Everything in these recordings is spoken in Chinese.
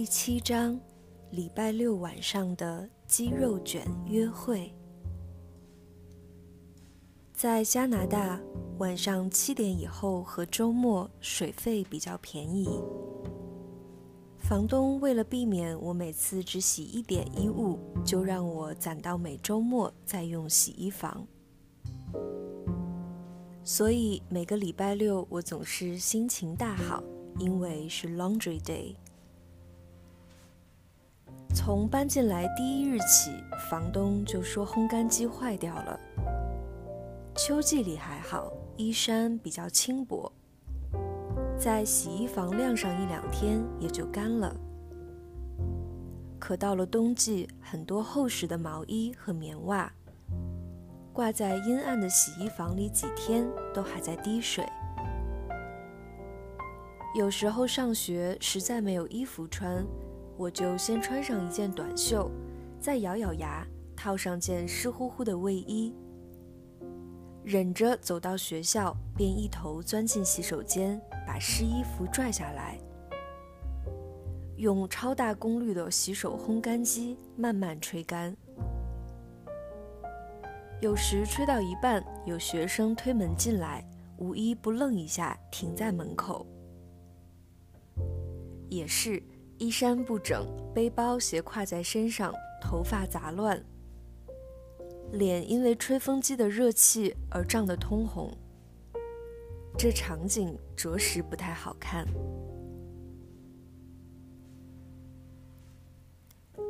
第七章，礼拜六晚上的鸡肉卷约会。在加拿大，晚上七点以后和周末水费比较便宜。房东为了避免我每次只洗一点衣物，就让我攒到每周末再用洗衣房。所以每个礼拜六我总是心情大好，因为是 Laundry Day。从搬进来第一日起，房东就说烘干机坏掉了。秋季里还好，衣衫比较轻薄，在洗衣房晾上一两天也就干了。可到了冬季，很多厚实的毛衣和棉袜挂在阴暗的洗衣房里几天都还在滴水。有时候上学实在没有衣服穿。我就先穿上一件短袖，再咬咬牙套上件湿乎乎的卫衣，忍着走到学校，便一头钻进洗手间，把湿衣服拽下来，用超大功率的洗手烘干机慢慢吹干。有时吹到一半，有学生推门进来，无一不愣一下，停在门口。也是。衣衫不整，背包斜挎在身上，头发杂乱，脸因为吹风机的热气而涨得通红。这场景着实不太好看。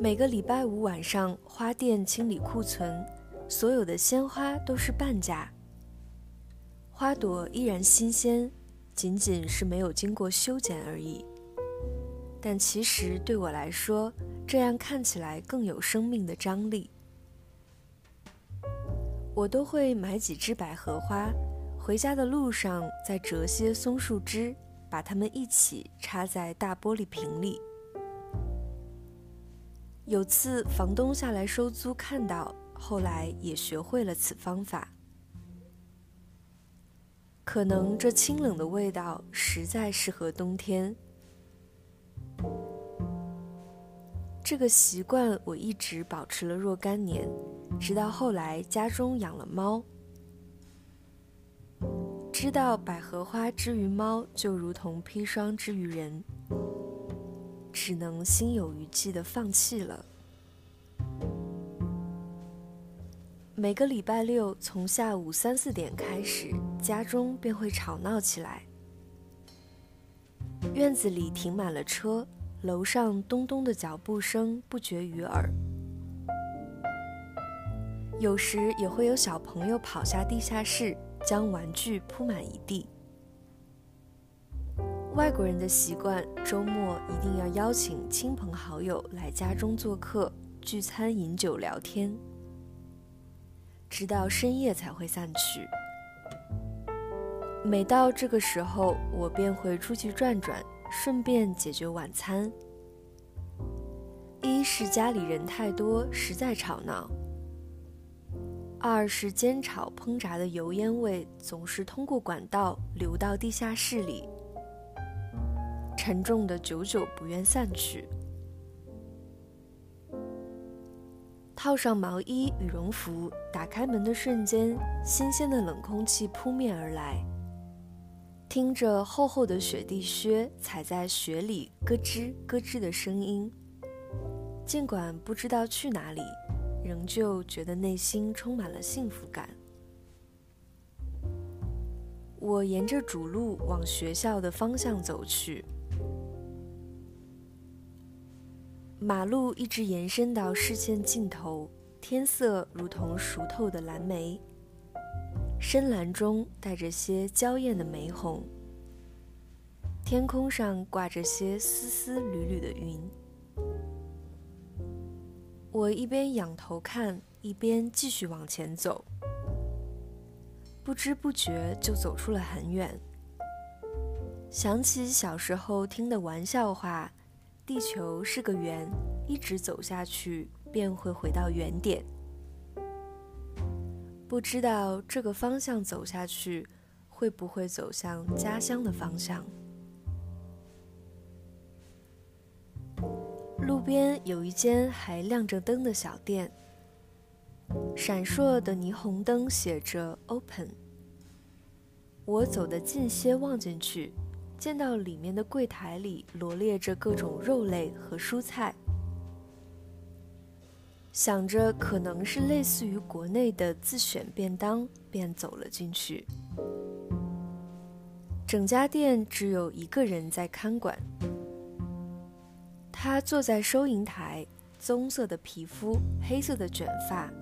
每个礼拜五晚上，花店清理库存，所有的鲜花都是半价，花朵依然新鲜，仅仅是没有经过修剪而已。但其实对我来说，这样看起来更有生命的张力。我都会买几支百合花，回家的路上再折些松树枝，把它们一起插在大玻璃瓶里。有次房东下来收租，看到，后来也学会了此方法。可能这清冷的味道实在适合冬天。这个习惯我一直保持了若干年，直到后来家中养了猫，知道百合花之于猫就如同砒霜之于人，只能心有余悸的放弃了。每个礼拜六从下午三四点开始，家中便会吵闹起来，院子里停满了车。楼上咚咚的脚步声不绝于耳，有时也会有小朋友跑下地下室，将玩具铺满一地。外国人的习惯，周末一定要邀请亲朋好友来家中做客，聚餐、饮酒、聊天，直到深夜才会散去。每到这个时候，我便会出去转转。顺便解决晚餐。一是家里人太多，实在吵闹；二是煎炒烹炸的油烟味总是通过管道流到地下室里，沉重的久久不愿散去。套上毛衣、羽绒服，打开门的瞬间，新鲜的冷空气扑面而来。听着厚厚的雪地靴踩在雪里咯吱咯吱的声音，尽管不知道去哪里，仍旧觉得内心充满了幸福感。我沿着主路往学校的方向走去，马路一直延伸到视线尽头，天色如同熟透的蓝莓。深蓝中带着些娇艳的玫红，天空上挂着些丝丝缕缕的云。我一边仰头看，一边继续往前走，不知不觉就走出了很远。想起小时候听的玩笑话：“地球是个圆，一直走下去便会回到原点。”不知道这个方向走下去，会不会走向家乡的方向？路边有一间还亮着灯的小店，闪烁的霓虹灯写着 “open”。我走得近些，望进去，见到里面的柜台里罗列着各种肉类和蔬菜，想着可能是类似于国内的自选便当，便走了进去。整家店只有一个人在看管。他坐在收银台，棕色的皮肤，黑色的卷发，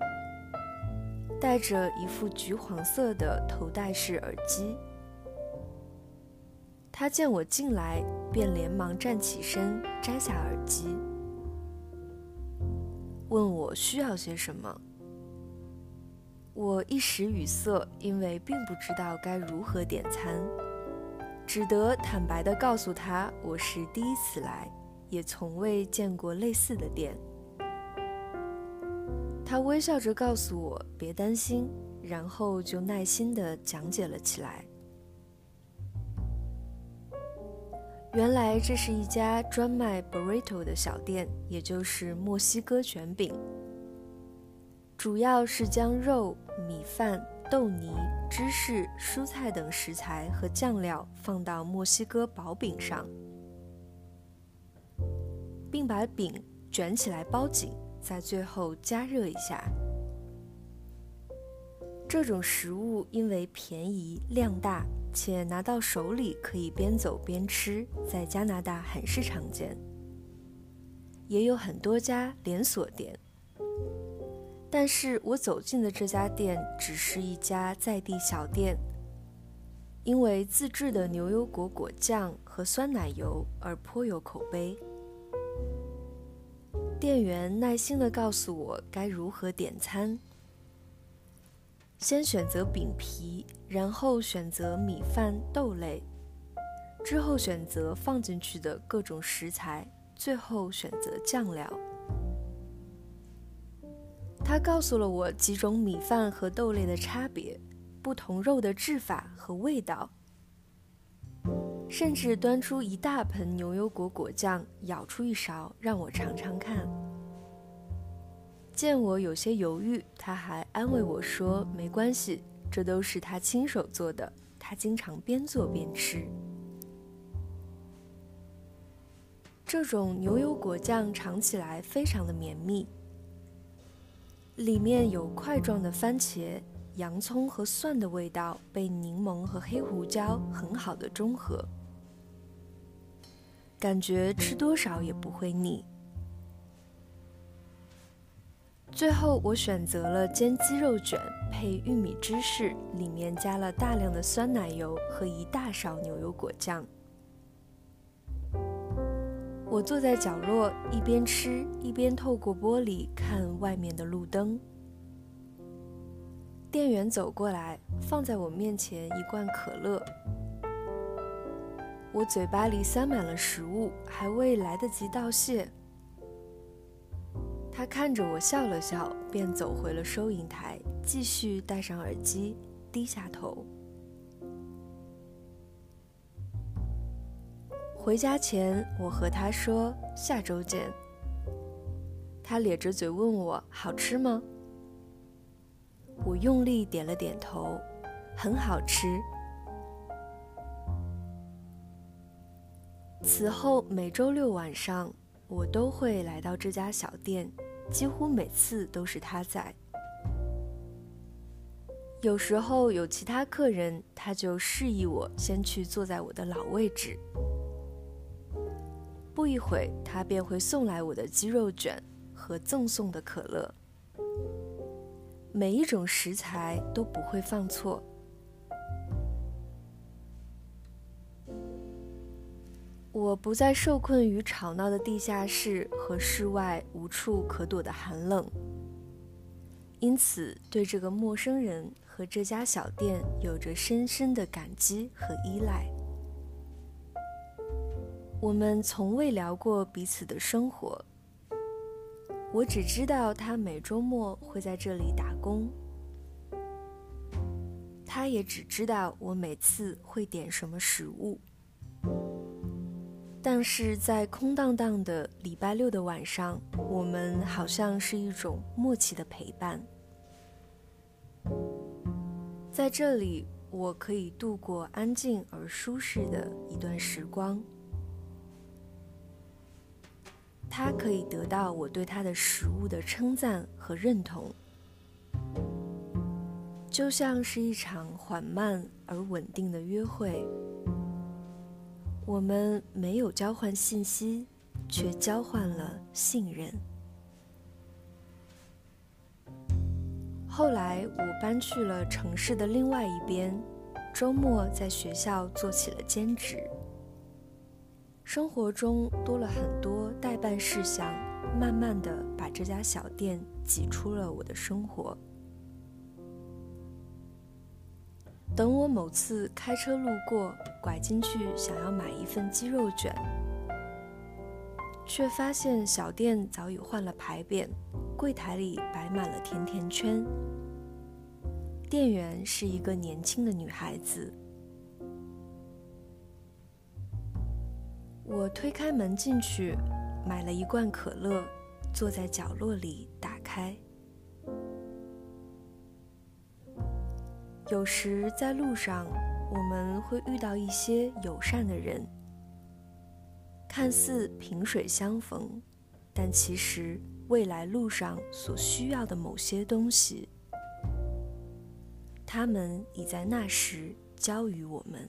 戴着一副橘黄色的头戴式耳机。他见我进来，便连忙站起身，摘下耳机，问我需要些什么。我一时语塞，因为并不知道该如何点餐，只得坦白地告诉他我是第一次来。也从未见过类似的店。他微笑着告诉我别担心，然后就耐心地讲解了起来。原来这是一家专卖 burrito 的小店，也就是墨西哥卷饼。主要是将肉、米饭、豆泥、芝士、蔬菜等食材和酱料放到墨西哥薄饼上。并把饼卷起来包紧，在最后加热一下。这种食物因为便宜、量大，且拿到手里可以边走边吃，在加拿大很是常见。也有很多家连锁店，但是我走进的这家店只是一家在地小店，因为自制的牛油果果酱和酸奶油而颇有口碑。店员耐心地告诉我该如何点餐：先选择饼皮，然后选择米饭、豆类，之后选择放进去的各种食材，最后选择酱料。他告诉了我几种米饭和豆类的差别，不同肉的制法和味道，甚至端出一大盆牛油果果酱，舀出一勺让我尝尝看。见我有些犹豫，他还安慰我说：“没关系，这都是他亲手做的，他经常边做边吃。”这种牛油果酱尝起来非常的绵密，里面有块状的番茄、洋葱和蒜的味道被柠檬和黑胡椒很好的中和，感觉吃多少也不会腻。最后，我选择了煎鸡肉卷配玉米芝士，里面加了大量的酸奶油和一大勺牛油果酱。我坐在角落，一边吃一边透过玻璃看外面的路灯。店员走过来，放在我面前一罐可乐。我嘴巴里塞满了食物，还未来得及道谢。他看着我笑了笑，便走回了收银台，继续戴上耳机，低下头。回家前，我和他说下周见。他咧着嘴问我好吃吗？我用力点了点头，很好吃。此后每周六晚上，我都会来到这家小店。几乎每次都是他在。有时候有其他客人，他就示意我先去坐在我的老位置。不一会，他便会送来我的鸡肉卷和赠送的可乐。每一种食材都不会放错。我不再受困于吵闹的地下室和室外无处可躲的寒冷，因此对这个陌生人和这家小店有着深深的感激和依赖。我们从未聊过彼此的生活，我只知道他每周末会在这里打工，他也只知道我每次会点什么食物。但是在空荡荡的礼拜六的晚上，我们好像是一种默契的陪伴。在这里，我可以度过安静而舒适的一段时光。他可以得到我对他的食物的称赞和认同，就像是一场缓慢而稳定的约会。我们没有交换信息，却交换了信任。后来，我搬去了城市的另外一边，周末在学校做起了兼职。生活中多了很多代办事项，慢慢的把这家小店挤出了我的生活。等我某次开车路过，拐进去想要买一份鸡肉卷，却发现小店早已换了牌匾，柜台里摆满了甜甜圈。店员是一个年轻的女孩子。我推开门进去，买了一罐可乐，坐在角落里打开。有时在路上，我们会遇到一些友善的人，看似萍水相逢，但其实未来路上所需要的某些东西，他们已在那时交于我们。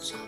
穿